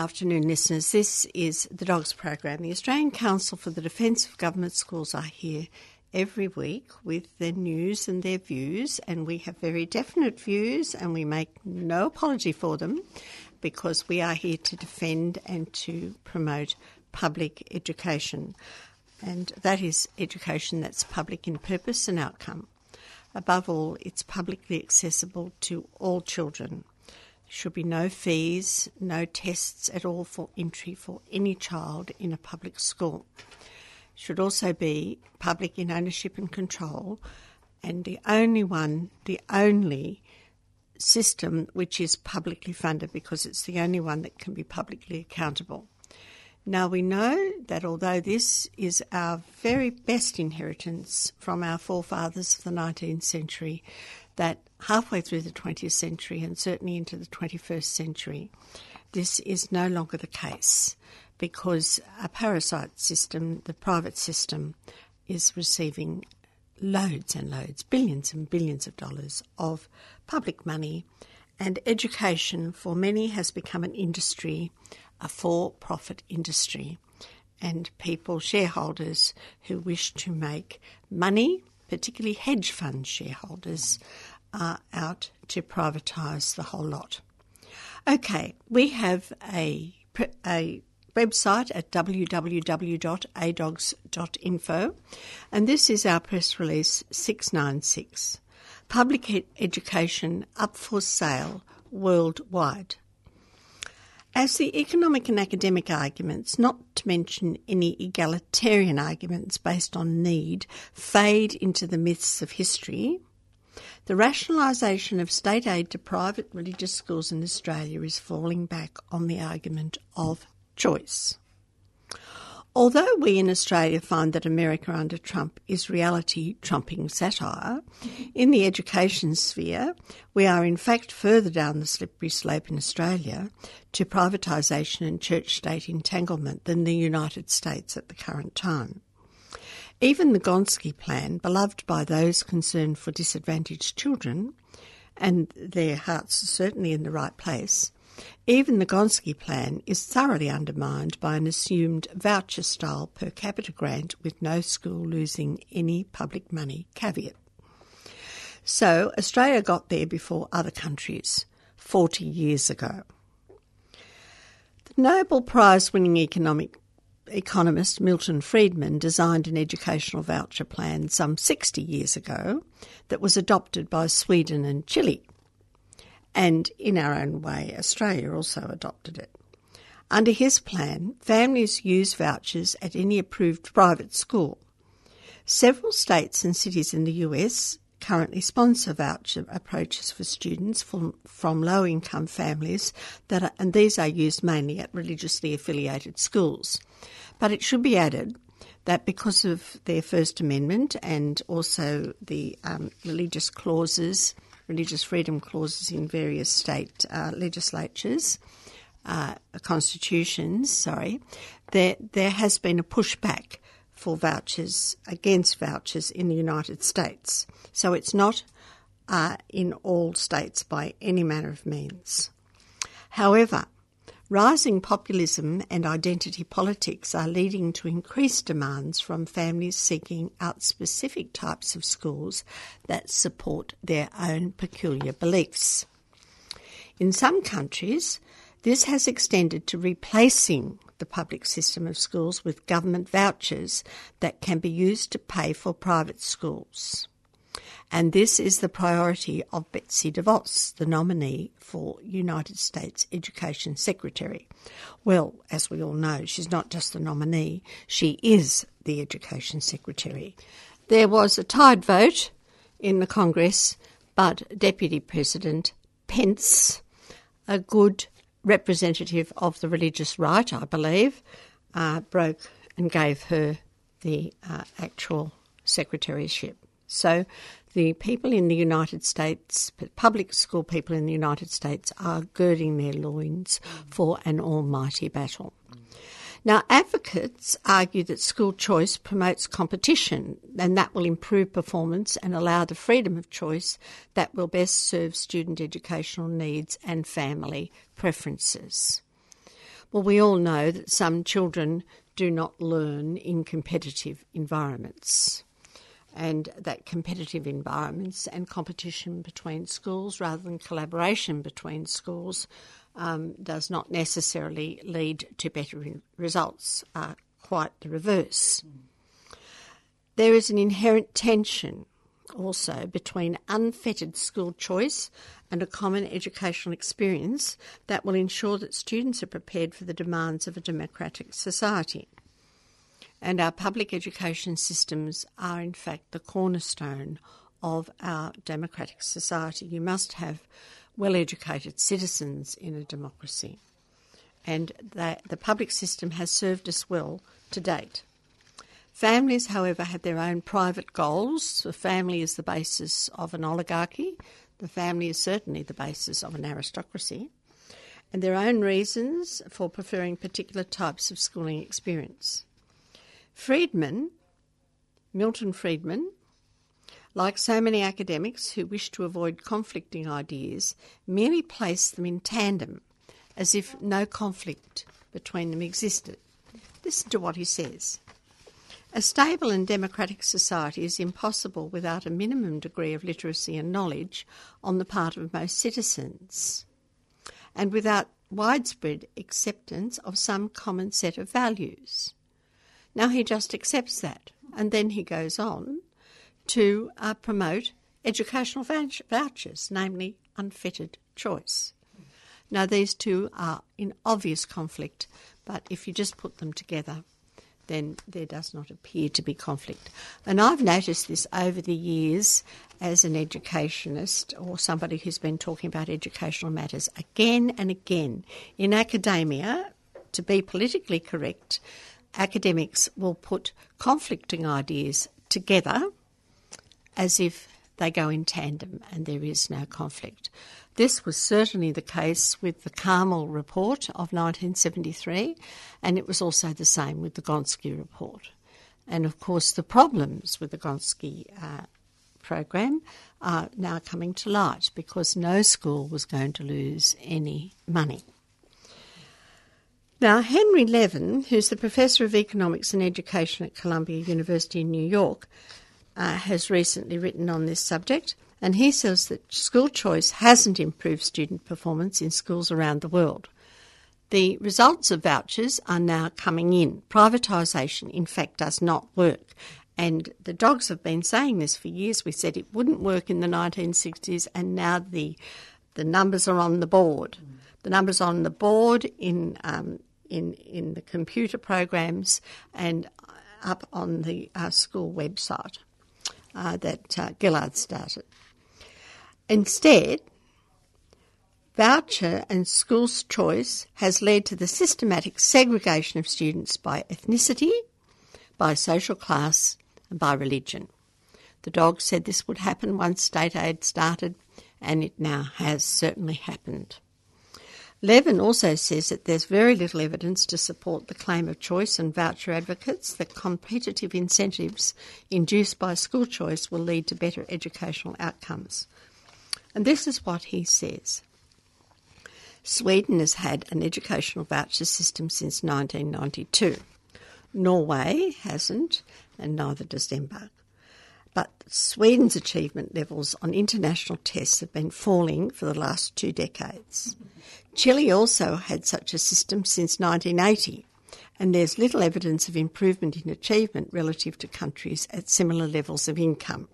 Afternoon, listeners. This is the Dogs Program. The Australian Council for the Defence of Government Schools are here every week with their news and their views, and we have very definite views, and we make no apology for them because we are here to defend and to promote public education. And that is education that's public in purpose and outcome. Above all, it's publicly accessible to all children should be no fees, no tests at all for entry for any child in a public school. Should also be public in ownership and control, and the only one, the only system which is publicly funded because it's the only one that can be publicly accountable. Now we know that although this is our very best inheritance from our forefathers of the 19th century, that halfway through the 20th century and certainly into the 21st century, this is no longer the case because a parasite system, the private system, is receiving loads and loads, billions and billions of dollars of public money, and education for many has become an industry, a for profit industry. And people, shareholders who wish to make money, particularly hedge fund shareholders, are out to privatise the whole lot. Okay, we have a, a website at www.adogs.info, and this is our press release 696 Public Education Up for Sale Worldwide. As the economic and academic arguments, not to mention any egalitarian arguments based on need, fade into the myths of history, the rationalisation of state aid to private religious schools in Australia is falling back on the argument of choice. Although we in Australia find that America under Trump is reality trumping satire, in the education sphere, we are in fact further down the slippery slope in Australia to privatisation and church state entanglement than the United States at the current time. Even the Gonski plan, beloved by those concerned for disadvantaged children, and their hearts are certainly in the right place, even the Gonski plan is thoroughly undermined by an assumed voucher style per capita grant with no school losing any public money caveat. So Australia got there before other countries 40 years ago. The Nobel Prize winning economic economist Milton Friedman designed an educational voucher plan some 60 years ago that was adopted by Sweden and Chile. And in our own way, Australia also adopted it. Under his plan, families use vouchers at any approved private school. Several states and cities in the US currently sponsor voucher approaches for students from, from low income families that are, and these are used mainly at religiously affiliated schools. But it should be added that because of their First Amendment and also the um, religious clauses, religious freedom clauses in various state uh, legislatures, uh, constitutions, sorry, there there has been a pushback for vouchers against vouchers in the United States. So it's not uh, in all states by any manner of means. However, rising populism and identity politics are leading to increased demands from families seeking out specific types of schools that support their own peculiar beliefs. In some countries, this has extended to replacing the public system of schools with government vouchers that can be used to pay for private schools. And this is the priority of Betsy DeVos, the nominee for United States Education Secretary. Well, as we all know, she's not just the nominee, she is the Education Secretary. There was a tied vote in the Congress, but Deputy President Pence, a good representative of the religious right, I believe, uh, broke and gave her the uh, actual secretaryship. So the people in the United States, public school people in the United States, are girding their loins for an almighty battle. Now, advocates argue that school choice promotes competition and that will improve performance and allow the freedom of choice that will best serve student educational needs and family preferences. Well, we all know that some children do not learn in competitive environments and that competitive environments and competition between schools rather than collaboration between schools um, does not necessarily lead to better results, uh, quite the reverse. There is an inherent tension also between unfettered school choice and a common educational experience that will ensure that students are prepared for the demands of a democratic society. And our public education systems are, in fact, the cornerstone of our democratic society. You must have well educated citizens in a democracy. And the public system has served us well to date. Families, however, have their own private goals. The family is the basis of an oligarchy. The family is certainly the basis of an aristocracy. And their own reasons for preferring particular types of schooling experience. Friedman, Milton Friedman, like so many academics who wish to avoid conflicting ideas, merely place them in tandem, as if no conflict between them existed. Listen to what he says. A stable and democratic society is impossible without a minimum degree of literacy and knowledge on the part of most citizens, and without widespread acceptance of some common set of values. Now he just accepts that, and then he goes on to uh, promote educational vouchers, namely unfettered choice. Now, these two are in obvious conflict, but if you just put them together, then there does not appear to be conflict. And I've noticed this over the years as an educationist or somebody who's been talking about educational matters again and again. In academia, to be politically correct, academics will put conflicting ideas together as if they go in tandem and there is no conflict. This was certainly the case with the Karmel report of 1973, and it was also the same with the Gonski report. And of course, the problems with the Gonski uh, program are now coming to light because no school was going to lose any money. Now, Henry Levin, who's the professor of economics and education at Columbia University in New York, uh, has recently written on this subject, and he says that school choice hasn't improved student performance in schools around the world. The results of vouchers are now coming in. Privatisation, in fact, does not work. And the dogs have been saying this for years. We said it wouldn't work in the 1960s, and now the the numbers are on the board. The numbers on the board in um, in in the computer programs and up on the uh, school website uh, that uh, Gillard started. Instead, voucher and school's choice has led to the systematic segregation of students by ethnicity, by social class, and by religion. The dog said this would happen once state aid started, and it now has certainly happened. Levin also says that there's very little evidence to support the claim of choice and voucher advocates that competitive incentives induced by school choice will lead to better educational outcomes. And this is what he says. Sweden has had an educational voucher system since 1992. Norway hasn't, and neither does Denmark. But Sweden's achievement levels on international tests have been falling for the last two decades. Chile also had such a system since 1980, and there's little evidence of improvement in achievement relative to countries at similar levels of income.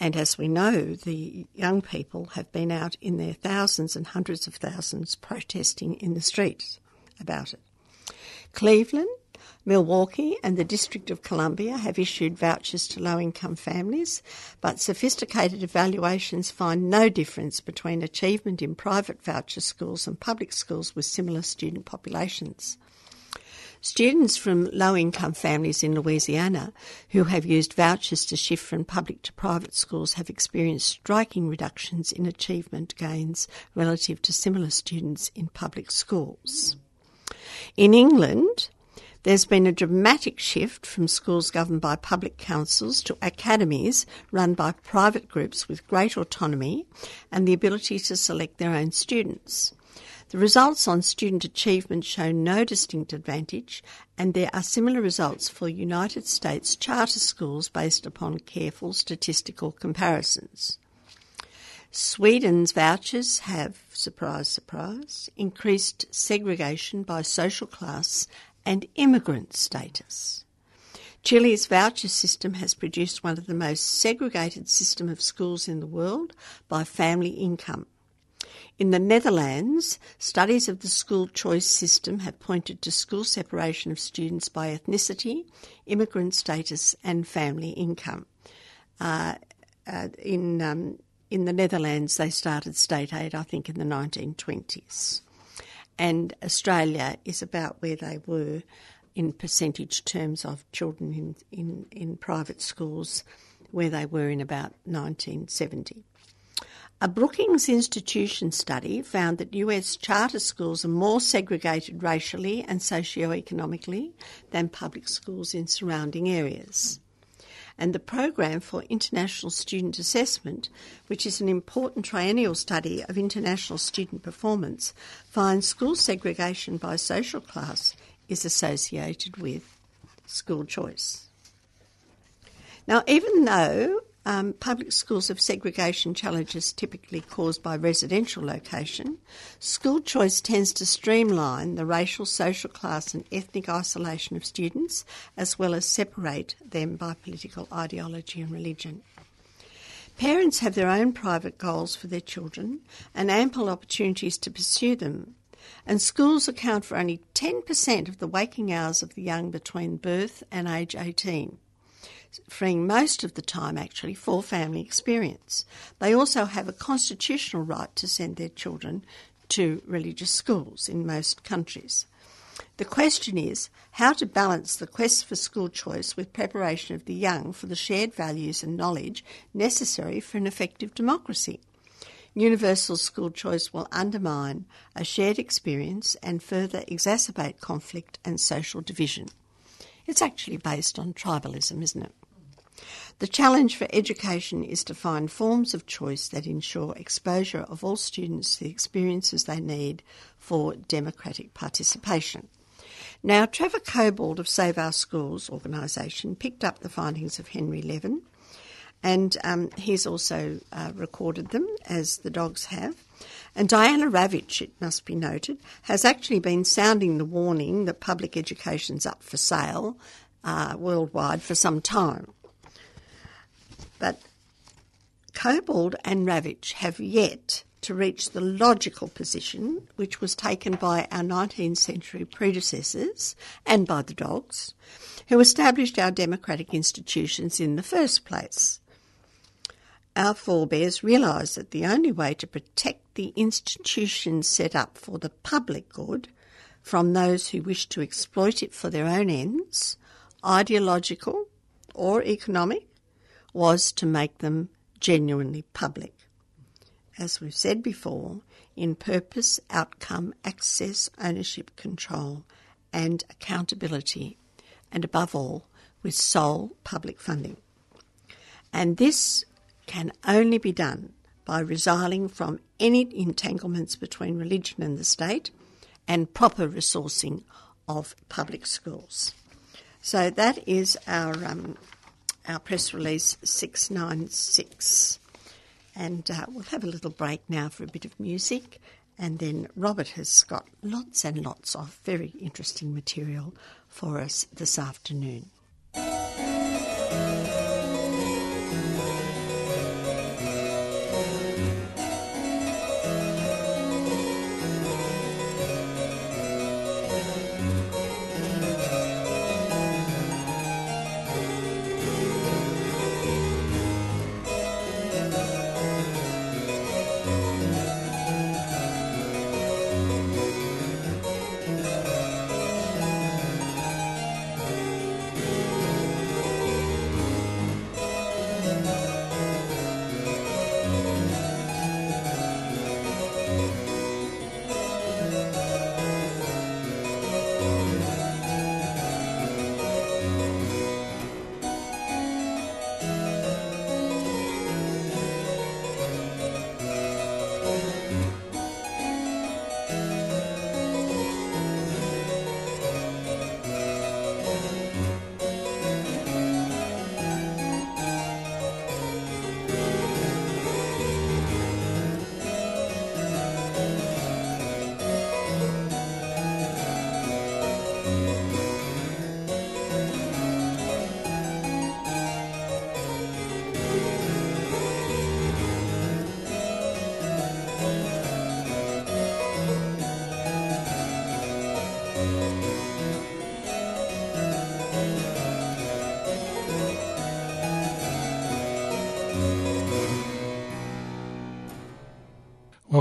And as we know, the young people have been out in their thousands and hundreds of thousands protesting in the streets about it. Cleveland, Milwaukee, and the District of Columbia have issued vouchers to low income families, but sophisticated evaluations find no difference between achievement in private voucher schools and public schools with similar student populations. Students from low income families in Louisiana who have used vouchers to shift from public to private schools have experienced striking reductions in achievement gains relative to similar students in public schools. In England, there's been a dramatic shift from schools governed by public councils to academies run by private groups with great autonomy and the ability to select their own students. The results on student achievement show no distinct advantage, and there are similar results for United States charter schools based upon careful statistical comparisons. Sweden's vouchers have, surprise, surprise, increased segregation by social class and immigrant status. Chile's voucher system has produced one of the most segregated system of schools in the world by family income. In the Netherlands, studies of the school choice system have pointed to school separation of students by ethnicity, immigrant status, and family income. Uh, uh, in um, in the Netherlands, they started state aid, I think, in the 1920s, and Australia is about where they were in percentage terms of children in, in, in private schools, where they were in about 1970. A Brookings Institution study found that US charter schools are more segregated racially and socio-economically than public schools in surrounding areas. And the Program for International Student Assessment, which is an important triennial study of international student performance, finds school segregation by social class is associated with school choice. Now, even though um, public schools have segregation challenges typically caused by residential location. School choice tends to streamline the racial, social class, and ethnic isolation of students, as well as separate them by political ideology and religion. Parents have their own private goals for their children and ample opportunities to pursue them. And schools account for only 10% of the waking hours of the young between birth and age 18 freeing most of the time actually for family experience. They also have a constitutional right to send their children to religious schools in most countries. The question is how to balance the quest for school choice with preparation of the young for the shared values and knowledge necessary for an effective democracy. Universal school choice will undermine a shared experience and further exacerbate conflict and social division. It's actually based on tribalism, isn't it? The challenge for education is to find forms of choice that ensure exposure of all students to the experiences they need for democratic participation. Now, Trevor Cobbold of Save Our Schools organisation picked up the findings of Henry Levin, and um, he's also uh, recorded them, as the dogs have. And Diana Ravitch, it must be noted, has actually been sounding the warning that public education's up for sale uh, worldwide for some time. But Cobbold and Ravitch have yet to reach the logical position which was taken by our 19th century predecessors and by the dogs, who established our democratic institutions in the first place. Our forebears realised that the only way to protect the institutions set up for the public good from those who wish to exploit it for their own ends, ideological or economic, was to make them genuinely public. As we've said before, in purpose, outcome, access, ownership, control, and accountability, and above all, with sole public funding. And this can only be done by resiling from any entanglements between religion and the state and proper resourcing of public schools. So that is our um, our press release 696. And uh, we'll have a little break now for a bit of music. And then Robert has got lots and lots of very interesting material for us this afternoon.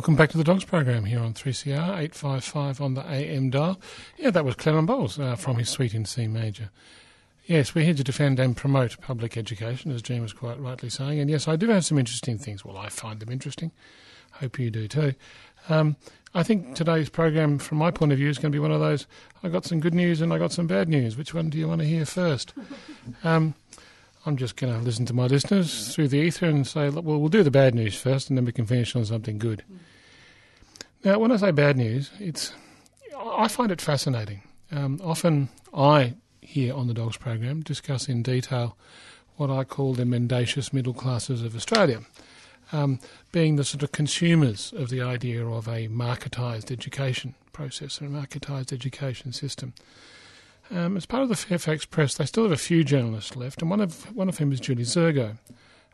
Welcome back to the Dogs Program here on 3CR 855 on the AM dial. Yeah, that was Clement Bowles uh, from his suite in C major. Yes, we're here to defend and promote public education, as Jean was quite rightly saying. And yes, I do have some interesting things. Well, I find them interesting. Hope you do too. Um, I think today's program, from my point of view, is going to be one of those I got some good news and I got some bad news. Which one do you want to hear first? Um, I'm just going to listen to my listeners through the ether and say, well, we'll do the bad news first and then we can finish on something good. Now, when I say bad news, it's I find it fascinating. Um, often I, here on the Dogs program, discuss in detail what I call the mendacious middle classes of Australia, um, being the sort of consumers of the idea of a marketised education process and a marketised education system. Um, as part of the Fairfax Press, they still have a few journalists left, and one of one of whom is Julie Szego.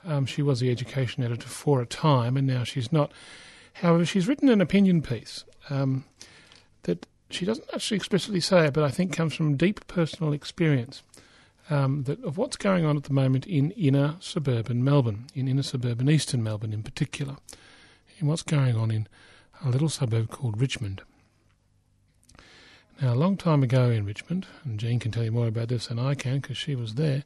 Um, she was the education editor for a time, and now she's not. However, she's written an opinion piece um, that she doesn't actually explicitly say but I think comes from deep personal experience um, that of what's going on at the moment in inner suburban Melbourne, in inner suburban eastern Melbourne in particular, and what's going on in a little suburb called Richmond. Now, a long time ago in Richmond, and Jean can tell you more about this than I can because she was there,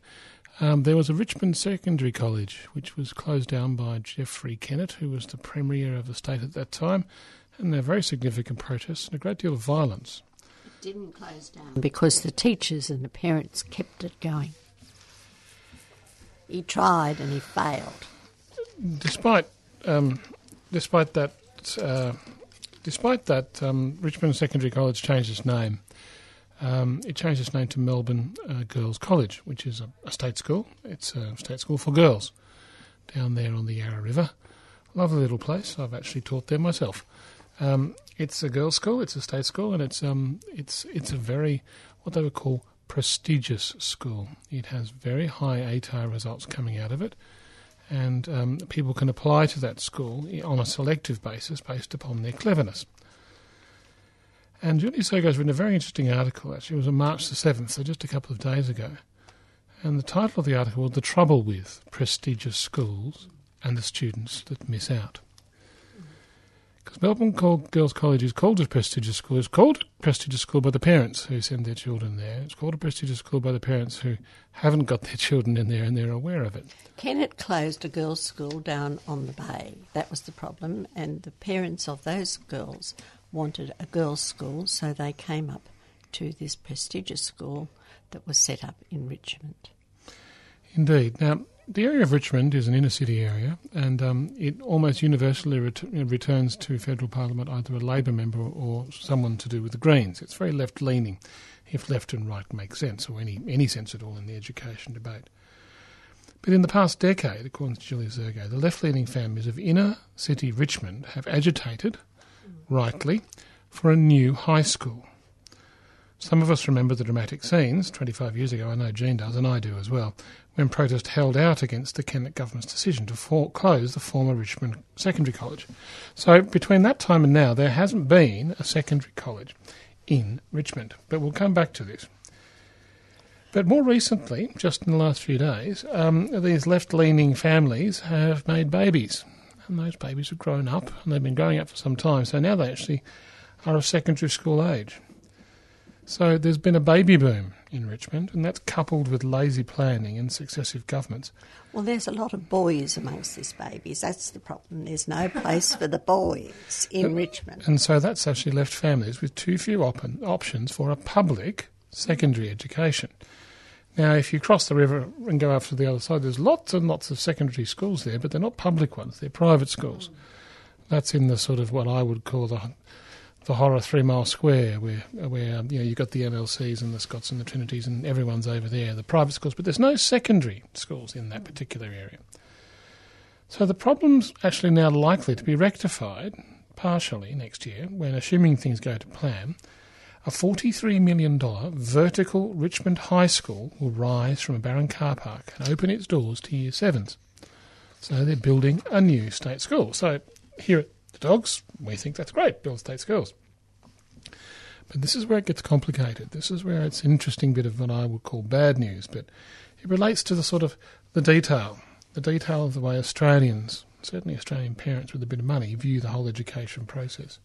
um, there was a Richmond Secondary College which was closed down by Geoffrey Kennett, who was the Premier of the state at that time, and there were very significant protests and a great deal of violence. It didn't close down because the teachers and the parents kept it going. He tried and he failed. Despite, um, despite that. Uh, Despite that, um, Richmond Secondary College changed its name. Um, it changed its name to Melbourne uh, Girls College, which is a, a, state school. It's a state school for girls down there on the Yarra River. Lovely little place. I've actually taught there myself. Um, it's a girls' school. It's a state school, and it's um, it's it's a very what they would call prestigious school. It has very high ATAR results coming out of it and um, people can apply to that school on a selective basis based upon their cleverness. And Julie has written a very interesting article, actually. It was on March the 7th, so just a couple of days ago. And the title of the article was The Trouble with Prestigious Schools and the Students That Miss Out. Because Melbourne Girls College is called a prestigious school. It's called a prestigious school by the parents who send their children there. It's called a prestigious school by the parents who haven't got their children in there and they're aware of it. Kennett closed a girls' school down on the bay. That was the problem, and the parents of those girls wanted a girls' school, so they came up to this prestigious school that was set up in Richmond. Indeed. Now, the area of Richmond is an inner city area, and um, it almost universally ret- returns to federal parliament either a Labor member or someone to do with the Greens. It's very left leaning, if left and right make sense, or any, any sense at all in the education debate. But in the past decade, according to Julia Szego, the left leaning families of inner city Richmond have agitated, rightly, for a new high school. Some of us remember the dramatic scenes 25 years ago, I know Jean does, and I do as well, when protest held out against the Kennett government's decision to for- close the former Richmond Secondary College. So between that time and now, there hasn't been a secondary college in Richmond. But we'll come back to this. But more recently, just in the last few days, um, these left leaning families have made babies. And those babies have grown up, and they've been growing up for some time. So now they actually are of secondary school age. So there's been a baby boom in Richmond, and that's coupled with lazy planning in successive governments. Well, there's a lot of boys amongst these babies. That's the problem. There's no place for the boys in Richmond. And so that's actually left families with too few op- options for a public secondary education. Now, if you cross the river and go to the other side, there's lots and lots of secondary schools there, but they're not public ones, they're private schools. That's in the sort of what I would call the the horror three mile square where where um, you know you've got the MLCs and the Scots and the Trinities and everyone's over there, the private schools, but there's no secondary schools in that particular area. So the problem's actually now likely to be rectified partially next year when, assuming things go to plan, a $43 million vertical Richmond High School will rise from a barren car park and open its doors to Year 7s. So they're building a new state school. So here at the Dogs, we think that's great, build state schools. But this is where it gets complicated. This is where it's an interesting bit of what I would call bad news, but it relates to the sort of the detail, the detail of the way Australians, certainly Australian parents with a bit of money, view the whole education process.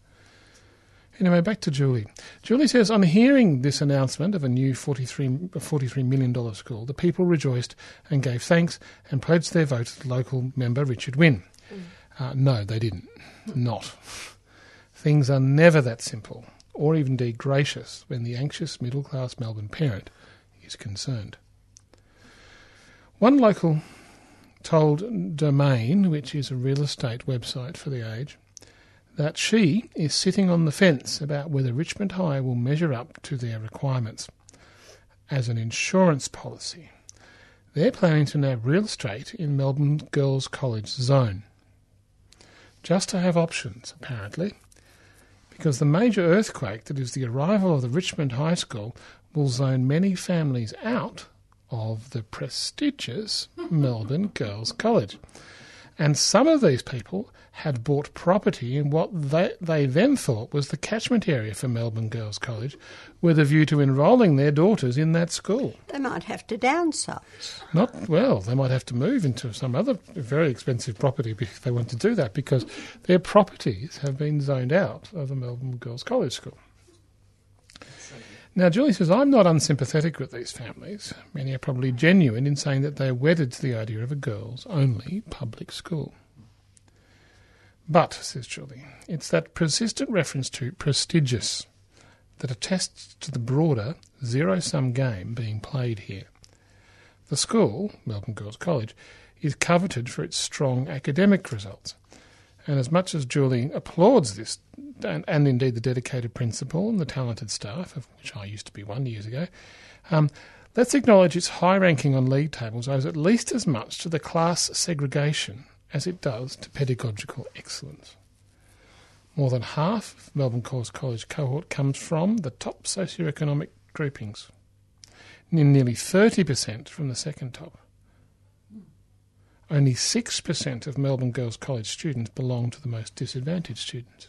Anyway, back to Julie. Julie says, on hearing this announcement of a new $43, $43 million school, the people rejoiced and gave thanks and pledged their vote to local member, Richard Wynne. Mm. Uh, no, they didn't. Not. Things are never that simple, or even indeed gracious, when the anxious middle class Melbourne parent is concerned. One local told Domain, which is a real estate website for the age, that she is sitting on the fence about whether Richmond High will measure up to their requirements. As an insurance policy, they're planning to nab real estate in Melbourne Girls' College zone. Just to have options, apparently, because the major earthquake that is the arrival of the Richmond High School will zone many families out of the prestigious Melbourne Girls' College. And some of these people had bought property in what they, they then thought was the catchment area for Melbourne Girls' College, with a view to enrolling their daughters in that school. They might have to downsize. Not well. They might have to move into some other very expensive property if they want to do that, because their properties have been zoned out of the Melbourne Girls' College School. Now, Julie says, I'm not unsympathetic with these families. Many are probably genuine in saying that they're wedded to the idea of a girls' only public school. But, says Julie, it's that persistent reference to prestigious that attests to the broader zero sum game being played here. The school, Melbourne Girls College, is coveted for its strong academic results. And as much as Julie applauds this, and, and indeed the dedicated principal and the talented staff, of which I used to be one years ago, um, let's acknowledge its high ranking on league tables owes at least as much to the class segregation as it does to pedagogical excellence. More than half of Melbourne Girls College cohort comes from the top socioeconomic groupings, nearly 30% from the second top. Only 6% of Melbourne Girls College students belong to the most disadvantaged students.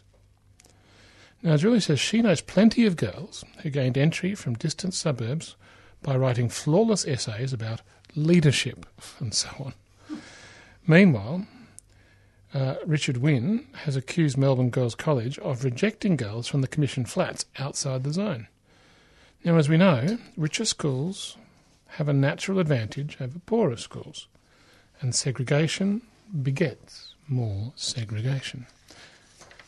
Now, Julie says she knows plenty of girls who gained entry from distant suburbs by writing flawless essays about leadership and so on. Meanwhile, uh, Richard Wynne has accused Melbourne Girls College of rejecting girls from the Commission flats outside the zone. Now, as we know, richer schools have a natural advantage over poorer schools, and segregation begets more segregation.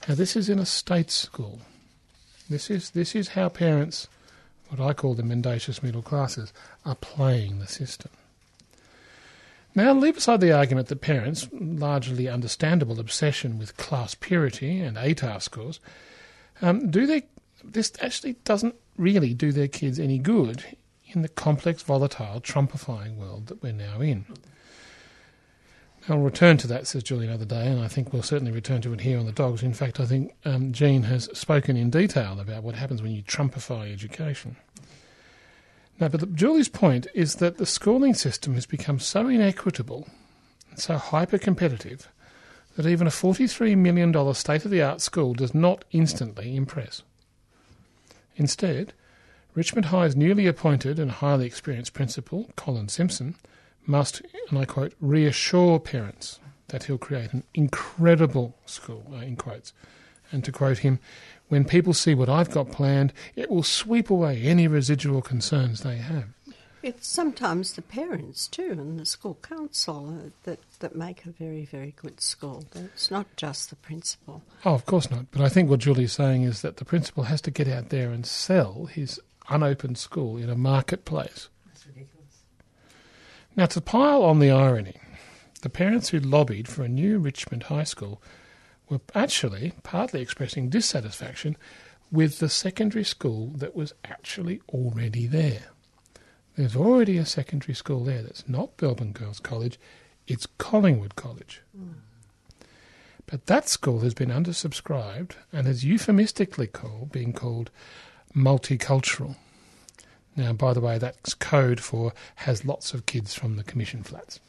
Now, this is in a state school. This is this is how parents, what I call the mendacious middle classes, are playing the system. Now, leave aside the argument that parents' largely understandable obsession with class purity and ATAR scores, um, do they? This actually doesn't really do their kids any good in the complex, volatile, Trumpifying world that we're now in. I'll return to that, says Julie, another day, and I think we'll certainly return to it here on the dogs. In fact, I think um, Jean has spoken in detail about what happens when you Trumpify education. Now, but the, Julie's point is that the schooling system has become so inequitable and so hyper competitive that even a $43 million state of the art school does not instantly impress. Instead, Richmond High's newly appointed and highly experienced principal, Colin Simpson, must, and I quote, reassure parents that he'll create an incredible school, uh, in quotes. And to quote him, when people see what I've got planned, it will sweep away any residual concerns they have. It's sometimes the parents too and the school council uh, that, that make a very, very good school. It's not just the principal. Oh, of course not. But I think what Julie's saying is that the principal has to get out there and sell his unopened school in a marketplace. Now, to pile on the irony, the parents who lobbied for a new Richmond high school were actually partly expressing dissatisfaction with the secondary school that was actually already there. There's already a secondary school there that's not Belbin Girls College, it's Collingwood College. Mm. But that school has been undersubscribed and is euphemistically called, called multicultural. Now, by the way, that's code for has lots of kids from the commission flats.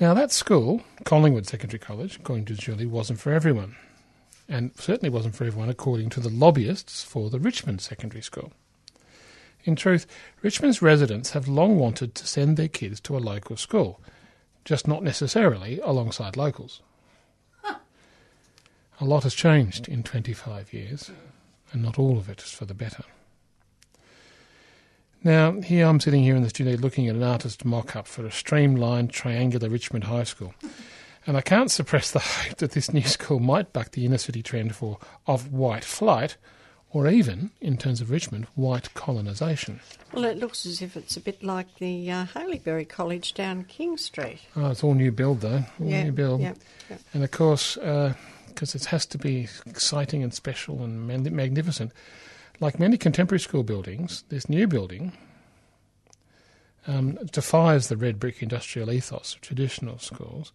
Now, that school, Collingwood Secondary College, according to Julie, wasn't for everyone, and certainly wasn't for everyone according to the lobbyists for the Richmond Secondary School. In truth, Richmond's residents have long wanted to send their kids to a local school, just not necessarily alongside locals. A lot has changed in 25 years, and not all of it is for the better. Now, here I'm sitting here in the studio looking at an artist mock up for a streamlined triangular Richmond High School. And I can't suppress the hope that this new school might buck the inner city trend for of white flight, or even, in terms of Richmond, white colonisation. Well, it looks as if it's a bit like the uh, Haileybury College down King Street. Oh, it's all new build, though. All yeah, new build. Yeah, yeah. And of course, because uh, it has to be exciting and special and magnificent, like many contemporary school buildings, this new building um, defies the red brick industrial ethos of traditional schools.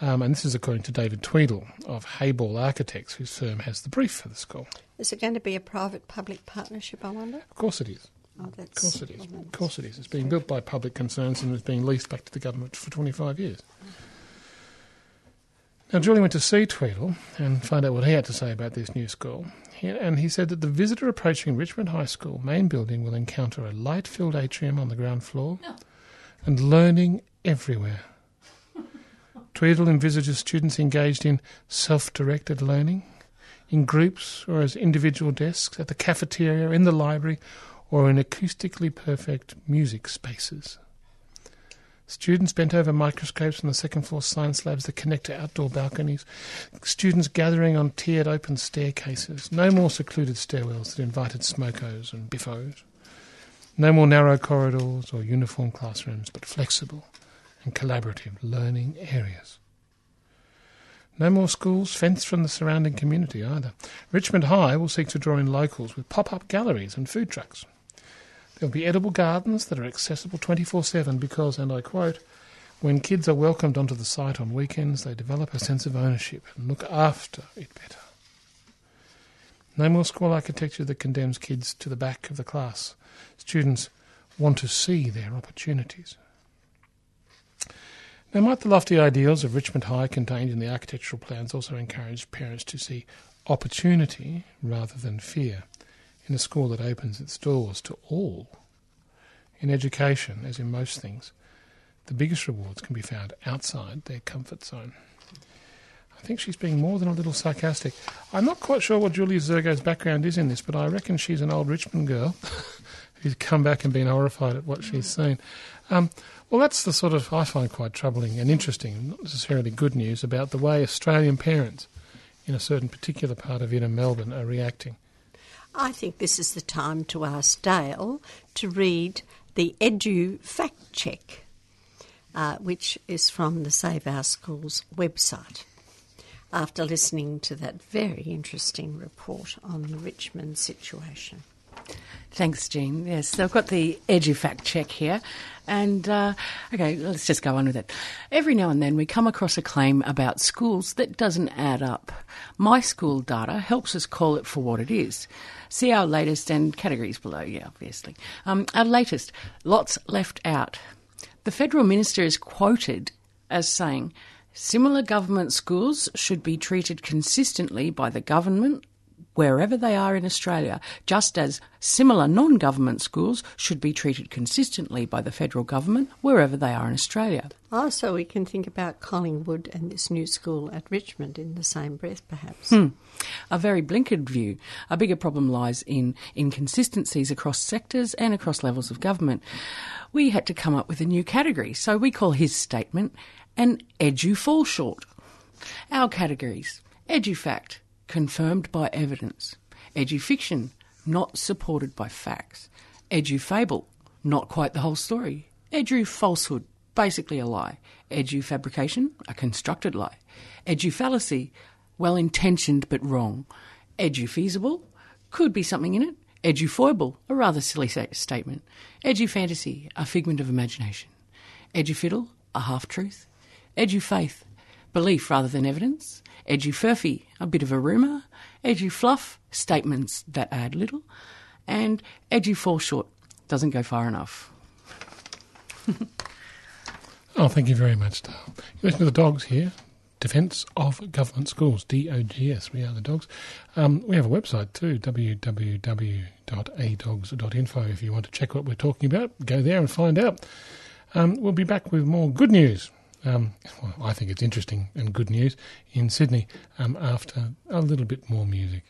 Um, and this is according to David Tweedie of Hayball Architects, whose firm has the brief for the school. Is it going to be a private-public partnership, I wonder? Of course it is. Oh, of course it is. Of course it is. It's being built by public concerns and it's being leased back to the government for 25 years. Now, Julie went to see Tweedie and find out what he had to say about this new school. He, and he said that the visitor approaching Richmond High School main building will encounter a light filled atrium on the ground floor and learning everywhere. Tweedie envisages students engaged in self directed learning, in groups or as individual desks, at the cafeteria, in the library, or in acoustically perfect music spaces. Students bent over microscopes on the second floor science labs that connect to outdoor balconies. Students gathering on tiered open staircases. No more secluded stairwells that invited smokos and biffos. No more narrow corridors or uniform classrooms, but flexible and collaborative learning areas. No more schools fenced from the surrounding community either. Richmond High will seek to draw in locals with pop up galleries and food trucks. There'll be edible gardens that are accessible 24 7 because, and I quote, when kids are welcomed onto the site on weekends, they develop a sense of ownership and look after it better. No more school architecture that condemns kids to the back of the class. Students want to see their opportunities. Now, might the lofty ideals of Richmond High contained in the architectural plans also encourage parents to see opportunity rather than fear? In a school that opens its doors to all. In education, as in most things, the biggest rewards can be found outside their comfort zone. I think she's being more than a little sarcastic. I'm not quite sure what Julia Szego's background is in this, but I reckon she's an old Richmond girl who's come back and been horrified at what she's seen. Um, well, that's the sort of, I find quite troubling and interesting, not necessarily good news, about the way Australian parents in a certain particular part of inner Melbourne are reacting. I think this is the time to ask Dale to read the Edu Fact Check, uh, which is from the Save Our Schools website. After listening to that very interesting report on the Richmond situation. Thanks, Jean. Yes, so I've got the EduFact check here. And, uh, okay, let's just go on with it. Every now and then we come across a claim about schools that doesn't add up. My school data helps us call it for what it is. See our latest and categories below, yeah, obviously. Um, our latest, lots left out. The federal minister is quoted as saying, Similar government schools should be treated consistently by the government wherever they are in Australia, just as similar non government schools should be treated consistently by the federal government wherever they are in Australia. Oh, so we can think about Collingwood and this new school at Richmond in the same breath, perhaps. Hmm. A very blinkered view. A bigger problem lies in inconsistencies across sectors and across levels of government. We had to come up with a new category, so we call his statement an edu fall short. Our categories EduFact, confirmed by evidence. Edufiction, not supported by facts. Edufable, not quite the whole story. Edu falsehood, basically a lie. Edu fabrication, a constructed lie. Edu fallacy, well intentioned but wrong. Edu feasible, could be something in it. Edu foible, a rather silly statement. Edu fantasy, a figment of imagination. Edu fiddle, a half truth. Edu faith, belief rather than evidence. Edu furphy, a bit of a rumour. Edu fluff, statements that add little. And Edu fall short, doesn't go far enough. oh, thank you very much, Dale. You listen to the dogs here. Defence of Government Schools, DOGS. We are the dogs. Um, we have a website too, www.adogs.info. If you want to check what we're talking about, go there and find out. Um, we'll be back with more good news um, well, I think it's interesting and good news in Sydney um, after a little bit more music.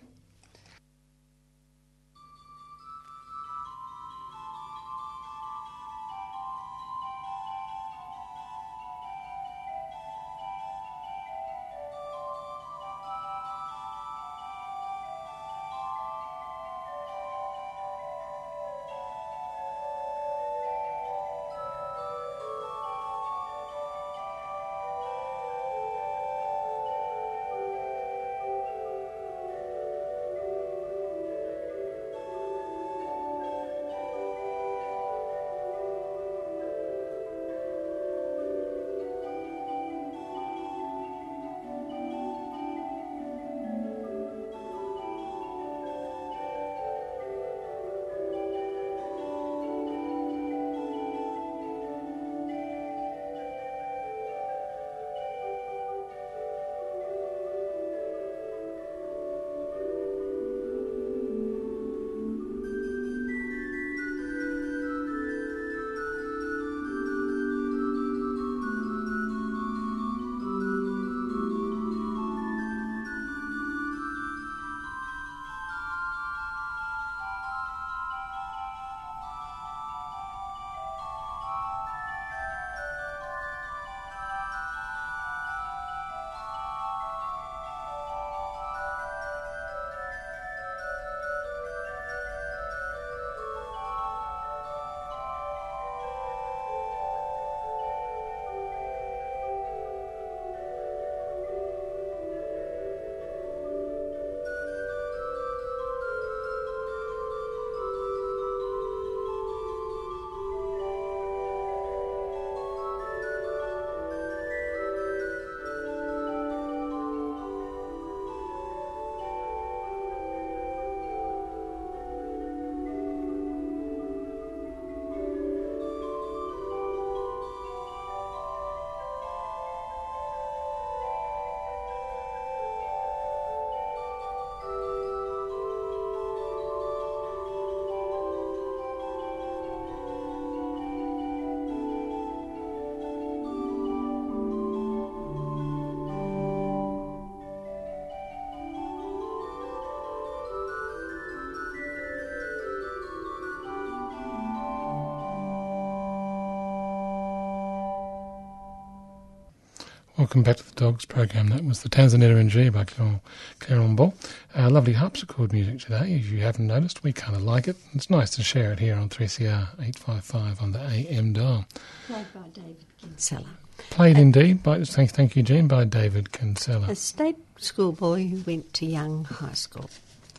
Welcome back to the Dogs program. That was the Tanzanita and G by Claire Ball. Uh, lovely harpsichord music today. If you haven't noticed, we kind of like it. It's nice to share it here on 3CR 855 on the AM dial. Played by David Kinsella. Played and indeed by, thank, thank you, Jean, by David Kinsella. A state schoolboy who went to Young High School.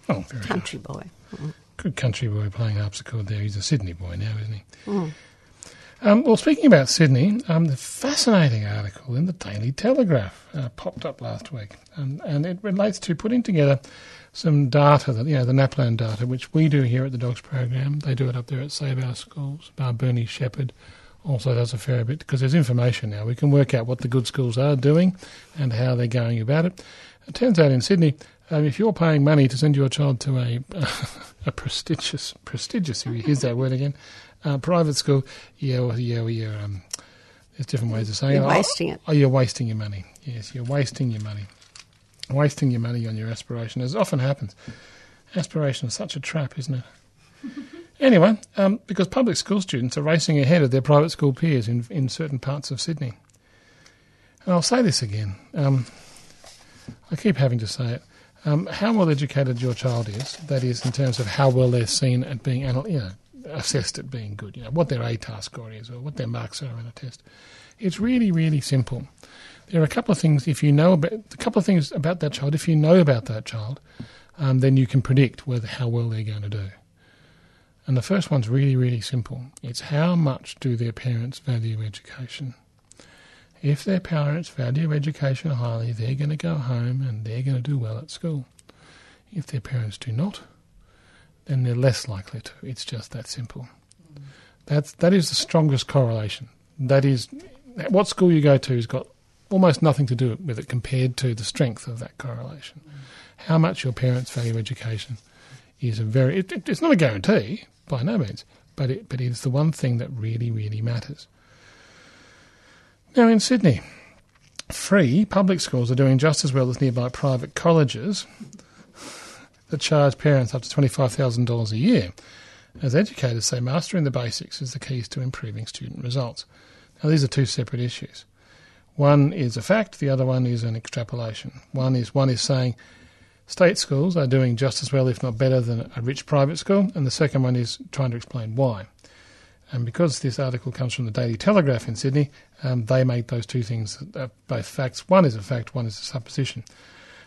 Oh, very country boy. nice. Good country boy playing harpsichord there. He's a Sydney boy now, isn't he? Mm. Um, well, speaking about Sydney, um, the fascinating article in the Daily Telegraph uh, popped up last week, and, and it relates to putting together some data, that you know, the NAPLAN data, which we do here at the Dogs Program. They do it up there at Save Our Schools. Uh, Bernie Shepherd also does a fair bit because there's information now. We can work out what the good schools are doing and how they're going about it. It turns out in Sydney, um, if you're paying money to send your child to a a prestigious, prestigious, here's that word again, uh, private school, yeah, yeah, yeah. Um, there's different ways of saying You're it. wasting it. Oh, you're wasting your money. Yes, you're wasting your money. Wasting your money on your aspiration, as often happens. Aspiration is such a trap, isn't it? anyway, um, because public school students are racing ahead of their private school peers in, in certain parts of Sydney. And I'll say this again. Um, I keep having to say it. Um, how well educated your child is, that is, in terms of how well they're seen at being, you know, assessed at being good, you know, what their ATAR score is or what their marks are in a test. It's really, really simple. There are a couple of things, if you know about, a couple of things about that child, if you know about that child, um, then you can predict whether how well they're going to do. And the first one's really, really simple. It's how much do their parents value education? If their parents value education highly, they're going to go home and they're going to do well at school. If their parents do not, then they're less likely to. It's just that simple. That's that is the strongest correlation. That is what school you go to has got almost nothing to do with it compared to the strength of that correlation. How much your parents value education is a very it, it, it's not a guarantee by no means, but it but it's the one thing that really really matters. Now in Sydney, free public schools are doing just as well as nearby private colleges that charge parents up to $25,000 a year. As educators say, mastering the basics is the keys to improving student results. Now, these are two separate issues. One is a fact, the other one is an extrapolation. One is one is saying state schools are doing just as well, if not better, than a rich private school, and the second one is trying to explain why. And because this article comes from the Daily Telegraph in Sydney, um, they make those two things uh, both facts. One is a fact, one is a supposition.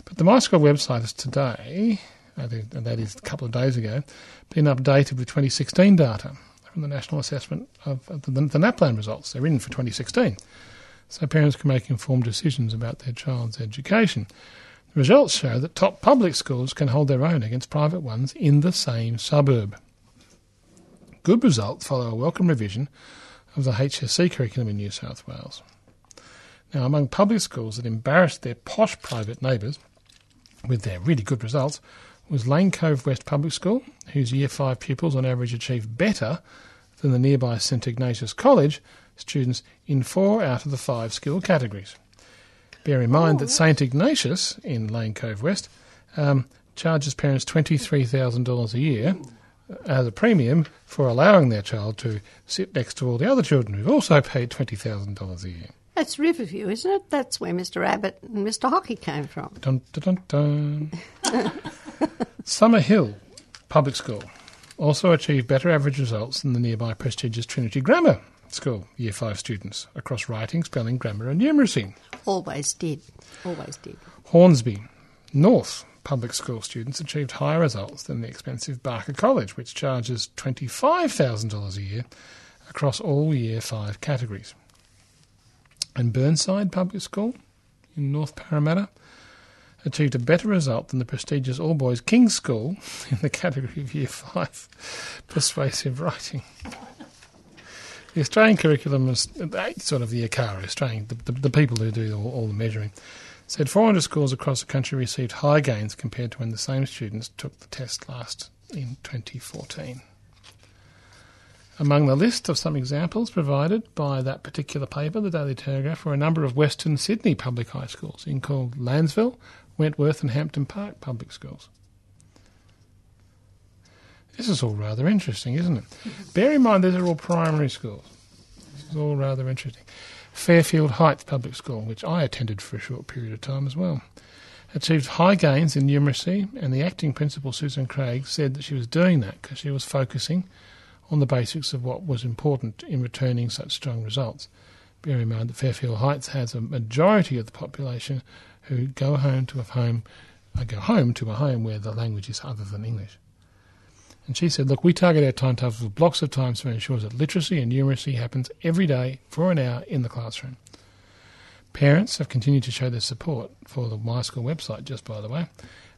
But the MySchool website is today, Uh, and that is a couple of days ago, been updated with 2016 data from the National Assessment of, of the, the NAPLAN results. They're in for 2016. So parents can make informed decisions about their child's education. The results show that top public schools can hold their own against private ones in the same suburb. Good results follow a welcome revision of the HSC curriculum in New South Wales. Now, among public schools that embarrassed their posh private neighbours with their really good results was Lane Cove West Public School, whose Year 5 pupils on average achieved better than the nearby St Ignatius College students in four out of the five skill categories. Bear in mind that St Ignatius in Lane Cove West um, charges parents $23,000 a year as a premium for allowing their child to sit next to all the other children who've also paid $20,000 a year. That's Riverview, isn't it? That's where Mr. Abbott and Mr. Hockey came from. Dun, dun, dun, dun. Summer Hill Public School also achieved better average results than the nearby prestigious Trinity Grammar School Year 5 students across writing, spelling, grammar, and numeracy. Always did. Always did. Hornsby North Public School students achieved higher results than the expensive Barker College, which charges $25,000 a year across all Year 5 categories. And Burnside Public School in North Parramatta achieved a better result than the prestigious All Boys King's School in the category of Year 5 persuasive writing. The Australian curriculum is uh, sort of the ACARA, Australian, the, the, the people who do all, all the measuring, said 400 schools across the country received high gains compared to when the same students took the test last in 2014. Among the list of some examples provided by that particular paper, the Daily Telegraph, were a number of Western Sydney public high schools, including Lansvale, Wentworth, and Hampton Park public schools. This is all rather interesting, isn't it? Bear in mind, these are all primary schools. This is all rather interesting. Fairfield Heights Public School, which I attended for a short period of time as well, achieved high gains in numeracy, and the acting principal, Susan Craig, said that she was doing that because she was focusing on the basics of what was important in returning such strong results. Bear in mind that Fairfield Heights has a majority of the population who go home to a home I go home to a home where the language is other than English. And she said, Look, we target our timetables with blocks of time so it ensures that literacy and numeracy happens every day for an hour in the classroom. Parents have continued to show their support for the My School website, just by the way,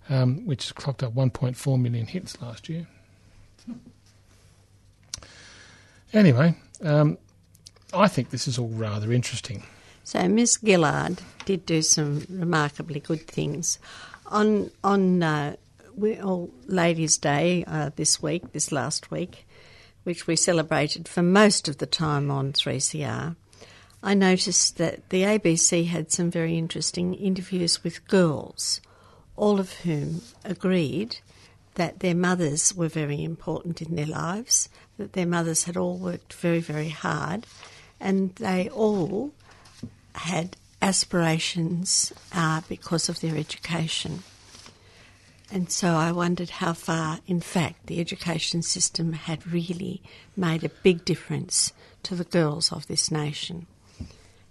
um, which clocked up 1.4 million hits last year. Anyway, um, I think this is all rather interesting. So Miss Gillard did do some remarkably good things. On on uh, Ladies' Day uh, this week, this last week, which we celebrated for most of the time on 3CR, I noticed that the ABC had some very interesting interviews with girls, all of whom agreed that their mothers were very important in their lives, that their mothers had all worked very, very hard, and they all had aspirations uh, because of their education. And so I wondered how far, in fact, the education system had really made a big difference to the girls of this nation.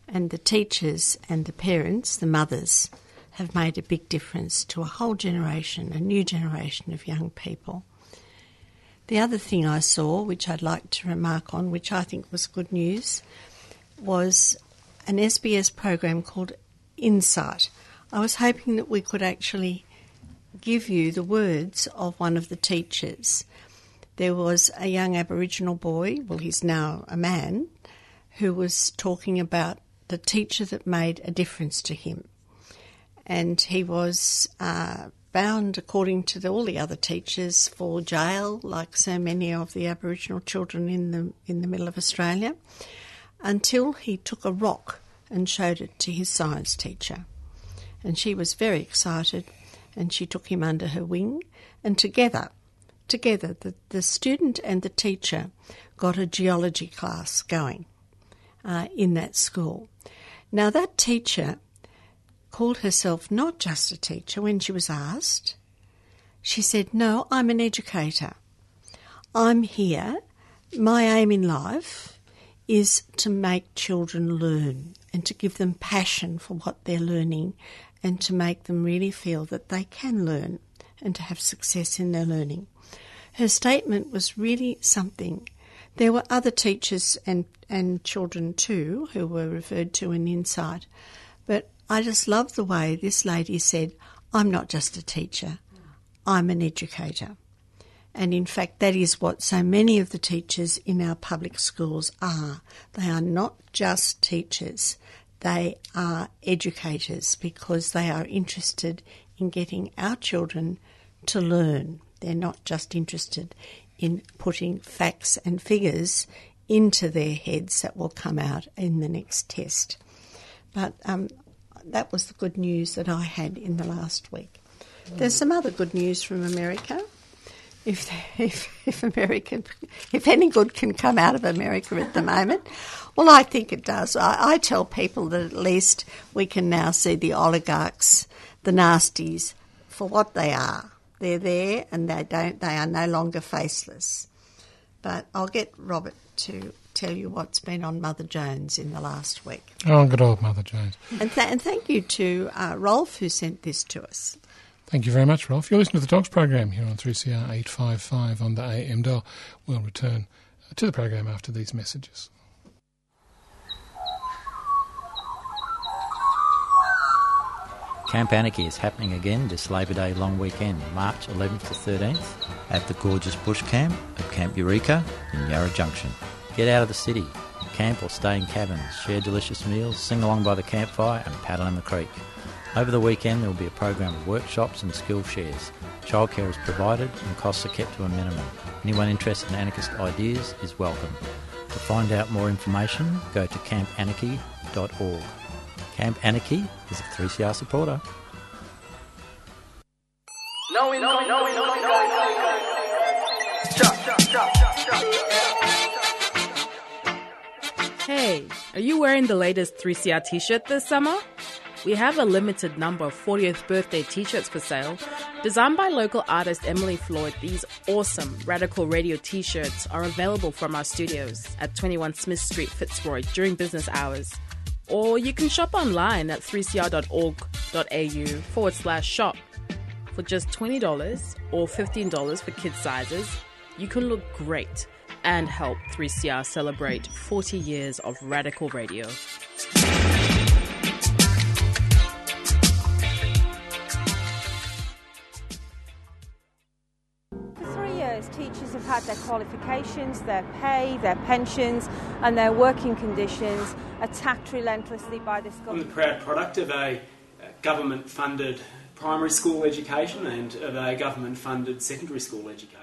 And the teachers and the parents, the mothers, have made a big difference to a whole generation, a new generation of young people. The other thing I saw, which I'd like to remark on, which I think was good news, was an SBS program called Insight. I was hoping that we could actually give you the words of one of the teachers. There was a young Aboriginal boy, well, he's now a man, who was talking about the teacher that made a difference to him. And he was uh, bound, according to the, all the other teachers, for jail, like so many of the Aboriginal children in the in the middle of Australia, until he took a rock and showed it to his science teacher. And she was very excited and she took him under her wing, and together, together, the, the student and the teacher got a geology class going uh, in that school. Now, that teacher called herself not just a teacher when she was asked. She said, No, I'm an educator. I'm here. My aim in life is to make children learn and to give them passion for what they're learning and to make them really feel that they can learn and to have success in their learning. Her statement was really something. There were other teachers and, and children too who were referred to in Insight, but I just love the way this lady said, I'm not just a teacher, I'm an educator. And in fact, that is what so many of the teachers in our public schools are. They are not just teachers, they are educators because they are interested in getting our children to learn. They're not just interested in putting facts and figures into their heads that will come out in the next test. But um, that was the good news that I had in the last week. There's some other good news from America. If, if, if America, if any good can come out of America at the moment, well, I think it does. I, I tell people that at least we can now see the oligarchs, the nasties, for what they are. They're there, and they don't. They are no longer faceless. But I'll get Robert to tell you what's been on Mother Jones in the last week. Oh, good old Mother Jones. And, th- and thank you to uh, Rolf who sent this to us. Thank you very much, Rolf. You're listening to the Dogs program here on 3CR 855 on the AM dial. We'll return to the program after these messages. Camp Anarchy is happening again this Labor Day long weekend, March 11th to 13th, at the gorgeous bush camp at Camp Eureka in Yarra Junction. Get out of the city, camp or stay in cabins, share delicious meals, sing along by the campfire, and paddle in the creek. Over the weekend, there will be a program of workshops and skill shares. Childcare is provided and costs are kept to a minimum. Anyone interested in anarchist ideas is welcome. To find out more information, go to campanarchy.org. Camp Anarchy is a 3CR supporter. No, no, no, no, no, no, no. Hey, are you wearing the latest 3CR t shirt this summer? We have a limited number of 40th birthday t shirts for sale. Designed by local artist Emily Floyd, these awesome Radical Radio t shirts are available from our studios at 21 Smith Street, Fitzroy during business hours or you can shop online at 3cr.org.au forward slash shop. For just $20 or $15 for kid sizes, you can look great and help 3CR celebrate 40 years of radical radio. For three years, teachers have had their qualifications, their pay, their pensions, and their working conditions attacked relentlessly by this government. I'm the proud product of a uh, government funded primary school education and of a government funded secondary school education.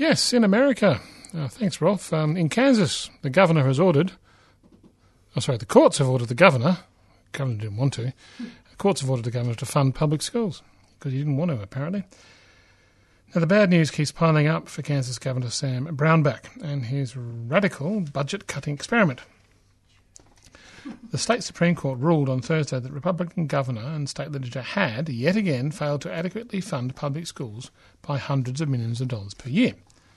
Yes, in America. Uh, thanks, Rolf. Um, in Kansas, the governor has ordered, oh, sorry, the courts have ordered the governor, the governor didn't want to, the courts have ordered the governor to fund public schools because he didn't want to, apparently. Now, the bad news keeps piling up for Kansas Governor Sam Brownback and his radical budget cutting experiment. The state Supreme Court ruled on Thursday that Republican governor and state legislature had, yet again, failed to adequately fund public schools by hundreds of millions of dollars per year.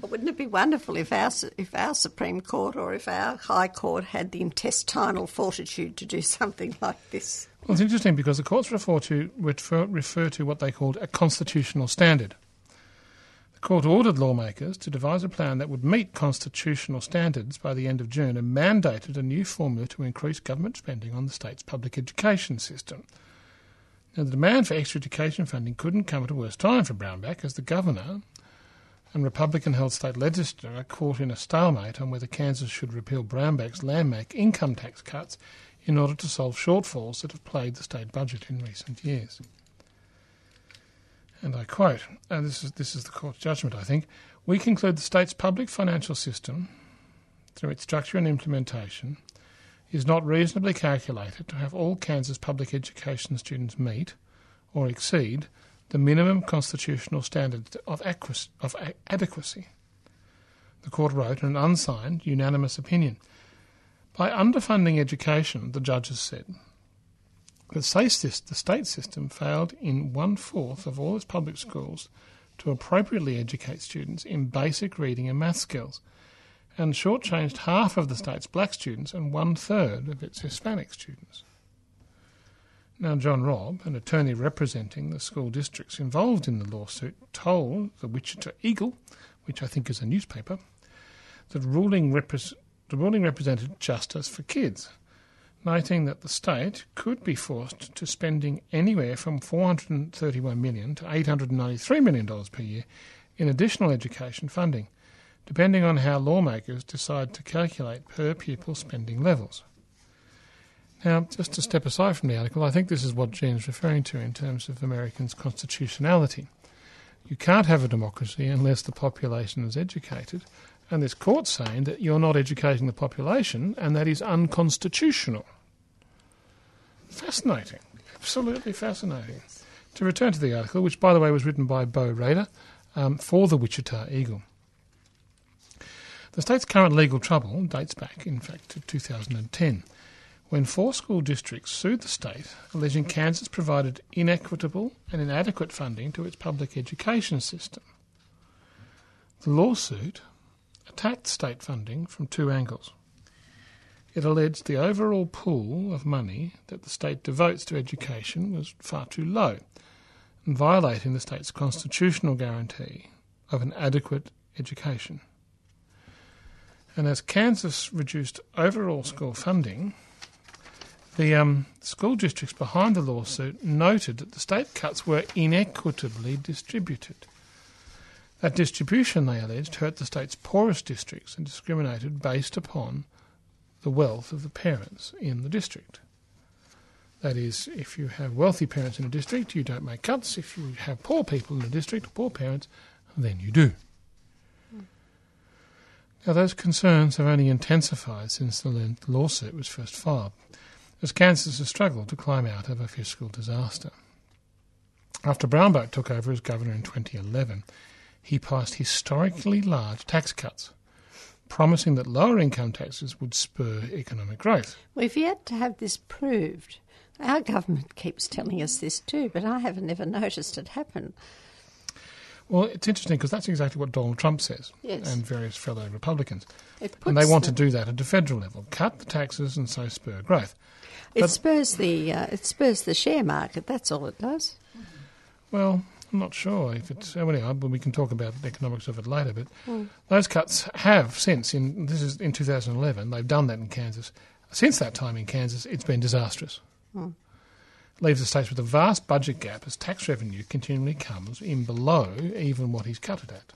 Wouldn't it be wonderful if our, if our Supreme Court or if our High Court had the intestinal fortitude to do something like this? Well, it's interesting because the courts refer to, refer, refer to what they called a constitutional standard. The court ordered lawmakers to devise a plan that would meet constitutional standards by the end of June and mandated a new formula to increase government spending on the state's public education system. Now, the demand for extra education funding couldn't come at a worse time for Brownback as the governor and Republican held state legislature are caught in a stalemate on whether Kansas should repeal Brownback's landmark income tax cuts in order to solve shortfalls that have plagued the state budget in recent years. And I quote, and this is, this is the court's judgment, I think, we conclude the state's public financial system, through its structure and implementation, is not reasonably calculated to have all Kansas public education students meet or exceed the minimum constitutional standards of, aquis, of adequacy. The court wrote in an unsigned, unanimous opinion. By underfunding education, the judges said, the state system failed in one fourth of all its public schools to appropriately educate students in basic reading and math skills, and shortchanged half of the state's black students and one third of its Hispanic students. Now, John Robb, an attorney representing the school districts involved in the lawsuit, told the Wichita Eagle, which I think is a newspaper, that ruling repres- the ruling represented justice for kids, noting that the state could be forced to spending anywhere from 431 million to 893 million dollars per year in additional education funding, depending on how lawmakers decide to calculate per pupil spending levels. Now, just to step aside from the article, I think this is what Jean's referring to in terms of Americans' constitutionality. You can't have a democracy unless the population is educated, and this court's saying that you're not educating the population, and that is unconstitutional. Fascinating. Absolutely fascinating. To return to the article, which, by the way, was written by Bo Rader um, for the Wichita Eagle. The state's current legal trouble dates back, in fact, to 2010 when four school districts sued the state, alleging Kansas provided inequitable and inadequate funding to its public education system. The lawsuit attacked state funding from two angles. It alleged the overall pool of money that the state devotes to education was far too low violating the state's constitutional guarantee of an adequate education. And as Kansas reduced overall school funding, the um, school districts behind the lawsuit noted that the state cuts were inequitably distributed. That distribution, they alleged, hurt the state's poorest districts and discriminated based upon the wealth of the parents in the district. That is, if you have wealthy parents in a district, you don't make cuts. If you have poor people in a district, poor parents, then you do. Now, those concerns have only intensified since the lawsuit was first filed, as Kansas has struggled to climb out of a fiscal disaster. After Brownback took over as governor in 2011, he passed historically large tax cuts, promising that lower income taxes would spur economic growth. We've yet to have this proved. Our government keeps telling us this too, but I haven't ever noticed it happen. Well, it's interesting because that's exactly what Donald Trump says Yes. and various fellow Republicans. And they want to do that at a federal level, cut the taxes and so spur growth. It But- spurs the uh, it spurs the share market. That's all it does. Well, I'm not sure if it's. Well, anyway, we can talk about the economics of it later. But Mm. those cuts have since in this is in 2011. They've done that in Kansas. Since that time in Kansas, it's been disastrous. Mm. Leaves the states with a vast budget gap as tax revenue continually comes in below even what he's cut it at.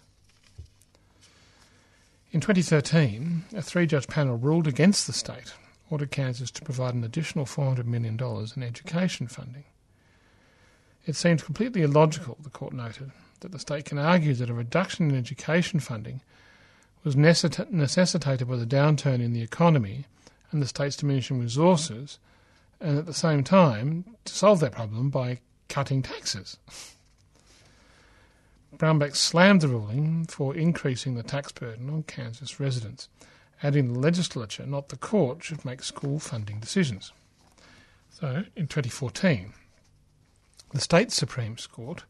In 2013, a three-judge panel ruled against the state, ordered Kansas to provide an additional $400 million in education funding. It seems completely illogical, the court noted, that the state can argue that a reduction in education funding was necessita- necessitated by the downturn in the economy and the state's diminishing resources, and at the same time to solve that problem by cutting taxes. Brownback slammed the ruling for increasing the tax burden on Kansas residents, adding the legislature, not the court, should make school funding decisions. So, in 2014, the state Supreme Court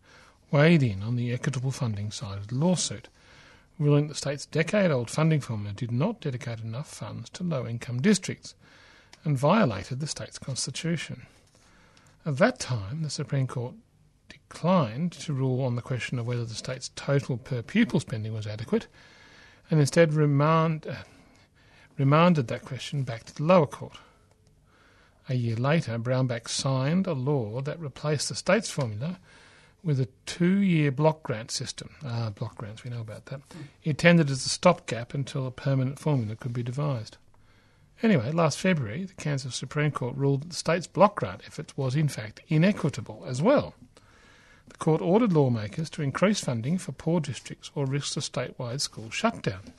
weighed in on the equitable funding side of the lawsuit, ruling that the state's decade old funding formula did not dedicate enough funds to low income districts and violated the state's constitution. At that time, the Supreme Court declined to rule on the question of whether the state's total per pupil spending was adequate and instead remand, uh, remanded that question back to the lower court. A year later, Brownback signed a law that replaced the state's formula with a two year block grant system. Ah, block grants, we know about that. Intended as a stopgap until a permanent formula could be devised. Anyway, last February, the Kansas Supreme Court ruled that the state's block grant effort was in fact inequitable as well. The court ordered lawmakers to increase funding for poor districts or risk a statewide school shutdown.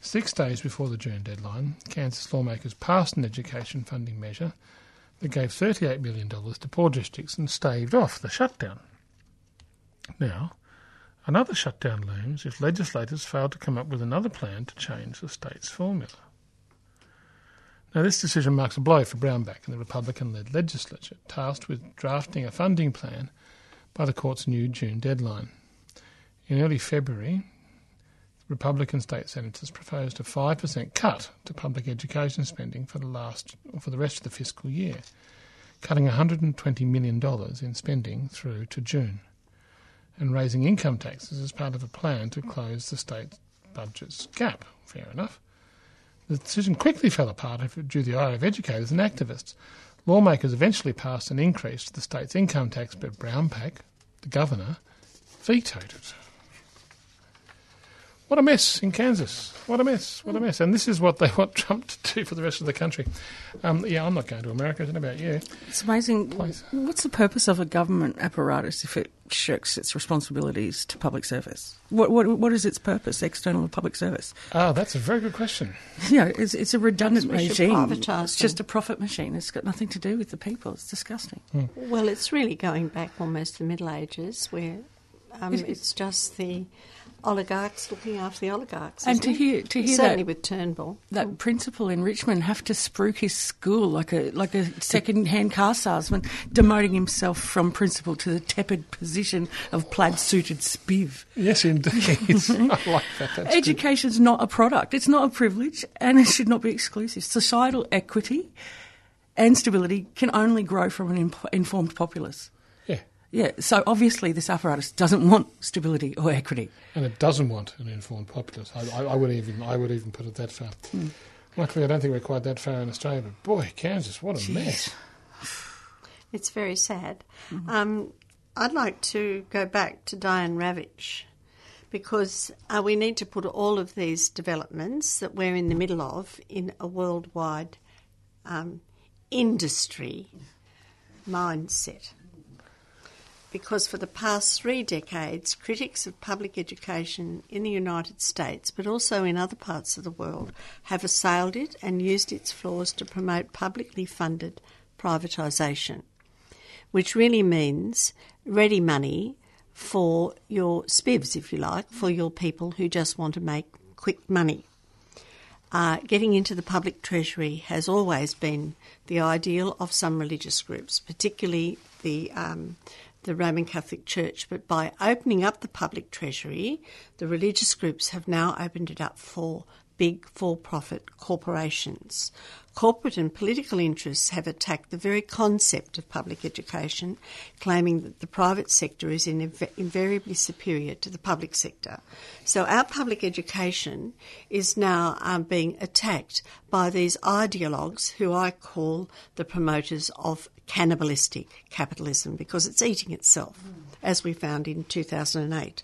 Six days before the June deadline, Kansas lawmakers passed an education funding measure that gave $38 million to poor districts and staved off the shutdown. Now, another shutdown looms if legislators fail to come up with another plan to change the state's formula. Now, this decision marks a blow for Brownback and the Republican led legislature, tasked with drafting a funding plan by the court's new June deadline. In early February, Republican state senators proposed a 5% cut to public education spending for the last for the rest of the fiscal year, cutting $120 million in spending through to June, and raising income taxes as part of a plan to close the state budget's gap. Fair enough. The decision quickly fell apart due to the ire of educators and activists. Lawmakers eventually passed an increase to the state's income tax, but Brownback, the governor, vetoed it. What a mess in Kansas. What a mess. What a mess. And this is what they want Trump to do for the rest of the country. Um, yeah, I'm not going to America. I don't know about you. It's amazing. What's the purpose of a government apparatus if it shirks its responsibilities to public service? What what what is its purpose, external or public service? Ah, that's a very good question. You know, it's, it's a redundant We regime. It's just a profit machine. It's got nothing to do with the people. It's disgusting. Well, it's really going back almost to the Middle Ages, where um, It is. it's just the oligarchs looking after the oligarchs. And to it? hear to hear certainly that with Turnbull. that hmm. principal in Richmond have to spruik his school like a like a second-hand car salesman, demoting himself from principal to the tepid position of plaid-suited spiv. Yes, indeed. I like that. That's good. Not a product; it's not a privilege, and it should not be exclusive. Societal equity and stability can only grow from an imp- informed populace. Yeah. Yeah, so obviously this apparatus doesn't want stability or equity. And it doesn't want an informed populace. I, I, I would even I would even put it that far. Luckily, I don't think we're quite that far in Australia. But boy, Kansas, what a Jeez. mess! It's very sad. Um, I'd like to go back to Diane Ravitch because uh, we need to put all of these developments that we're in the middle of in a worldwide um, industry mindset. Because for the past three decades, critics of public education in the United States, but also in other parts of the world, have assailed it and used its flaws to promote publicly funded privatisation, which really means ready money for your spivs, if you like, for your people who just want to make quick money. Uh, getting into the public treasury has always been the ideal of some religious groups, particularly the um, the Roman Catholic Church. But by opening up the public treasury, the religious groups have now opened it up for big for profit corporations. Corporate and political interests have attacked the very concept of public education, claiming that the private sector is inv- invariably superior to the public sector. So our public education is now um, being attacked by these ideologues who I call the promoters of cannibalistic capitalism because it's eating itself, as we found in 2008.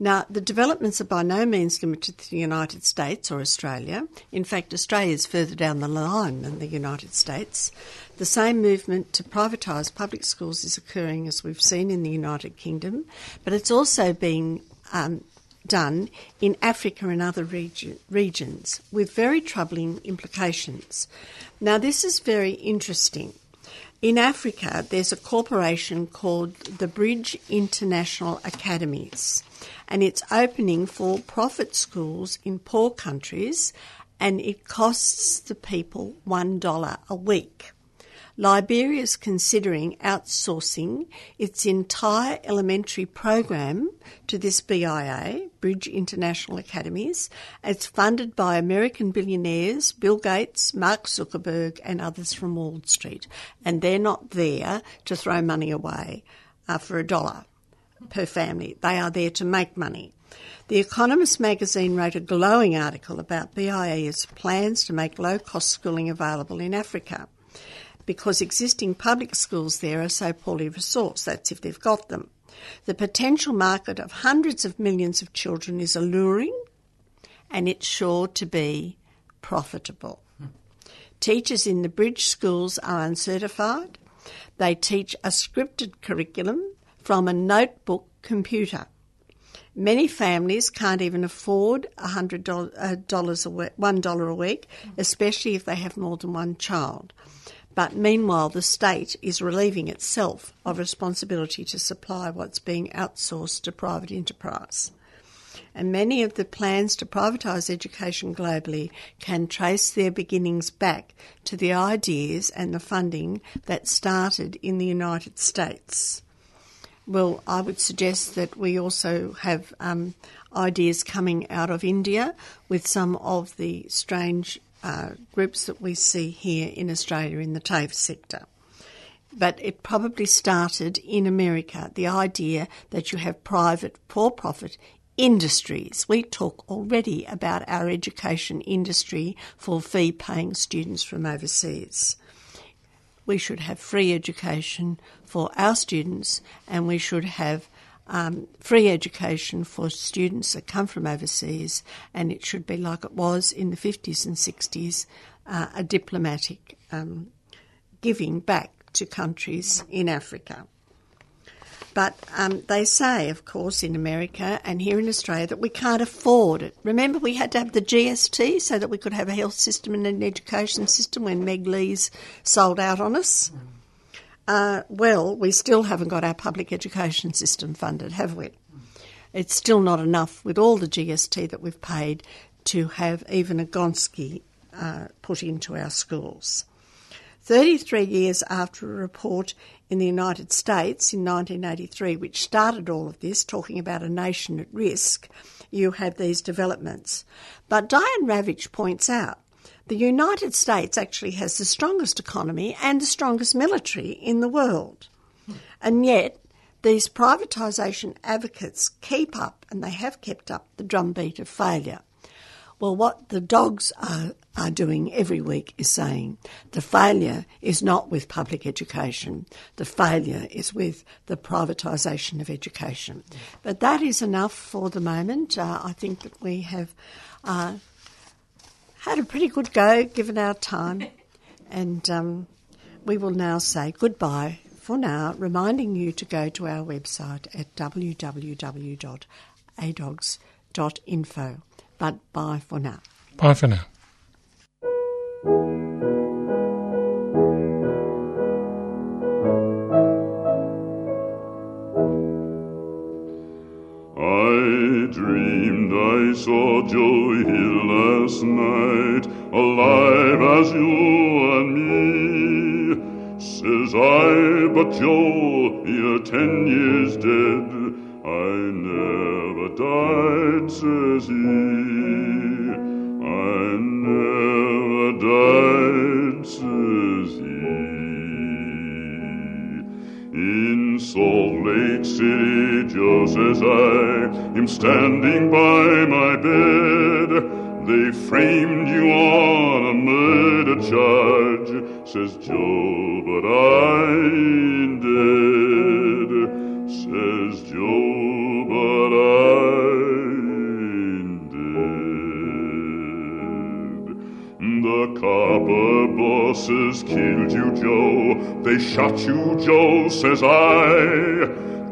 Now, the developments are by no means limited to the United States or Australia. In fact, Australia is further down the line than the United States. The same movement to privatise public schools is occurring, as we've seen in the United Kingdom, but it's also being um, done in Africa and other region, regions with very troubling implications. Now, this is very interesting. In Africa, there's a corporation called the Bridge International Academies and it's opening for profit schools in poor countries and it costs the people $1 a week. Liberia is considering outsourcing its entire elementary program to this BIA, Bridge International Academies. It's funded by American billionaires, Bill Gates, Mark Zuckerberg, and others from Wall Street. And they're not there to throw money away uh, for a dollar per family. They are there to make money. The Economist magazine wrote a glowing article about BIA's plans to make low cost schooling available in Africa because existing public schools there are so poorly resourced. That's if they've got them. The potential market of hundreds of millions of children is alluring and it's sure to be profitable. Teachers in the bridge schools are uncertified. They teach a scripted curriculum from a notebook computer. Many families can't even afford $100 uh, a week, $1 a week, especially if they have more than one child. But meanwhile, the state is relieving itself of responsibility to supply what's being outsourced to private enterprise. And many of the plans to privatise education globally can trace their beginnings back to the ideas and the funding that started in the United States. Well, I would suggest that we also have um, ideas coming out of India with some of the strange uh, groups that we see here in Australia in the TAFE sector. But it probably started in America, the idea that you have private for profit industries. We talk already about our education industry for fee paying students from overseas we should have free education for our students and we should have um, free education for students that come from overseas, and it should be like it was in the 50s and 60s uh, a diplomatic um, giving back to countries in Africa. But um, they say, of course, in America and here in Australia that we can't afford it. Remember, we had to have the GST so that we could have a health system and an education system when Meg Lees sold out on us. Uh, well, we still haven't got our public education system funded, have we? It's still not enough with all the GST that we've paid to have even a Gonski uh, put into our schools. 33 years after a report in the United States in 1983, which started all of this, talking about a nation at risk, you have these developments. But Diane Ravitch points out the United States actually has the strongest economy and the strongest military in the world. And yet, these privatisation advocates keep up, and they have kept up, the drumbeat of failure. Well, what the dogs are, are doing every week is saying the failure is not with public education, the failure is with the privatisation of education. But that is enough for the moment. Uh, I think that we have uh, had a pretty good go given our time, and um, we will now say goodbye for now, reminding you to go to our website at www.adogs.info. But bye for now. Bye for now. I saw Joe here last night, alive as you and me. Says I, but Joe, you're ten years dead. I never died, says he. I never died, says he. In Salt Lake City, Joe says I am standing by my bed. They framed you on a murder charge, says Joe, but I ain't dead. Says Joe, but I ain't dead. The copper bosses killed you, Joe. They shot you, Joe, says I.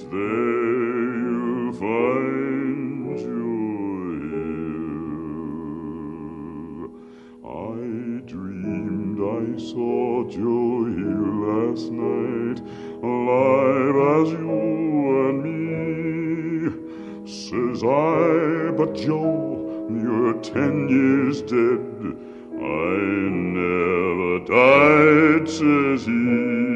It's there you'll find your hill. I dreamed I saw Joe here last night, alive as you and me. Says I, but Joe, you're ten years dead. I never died, says he.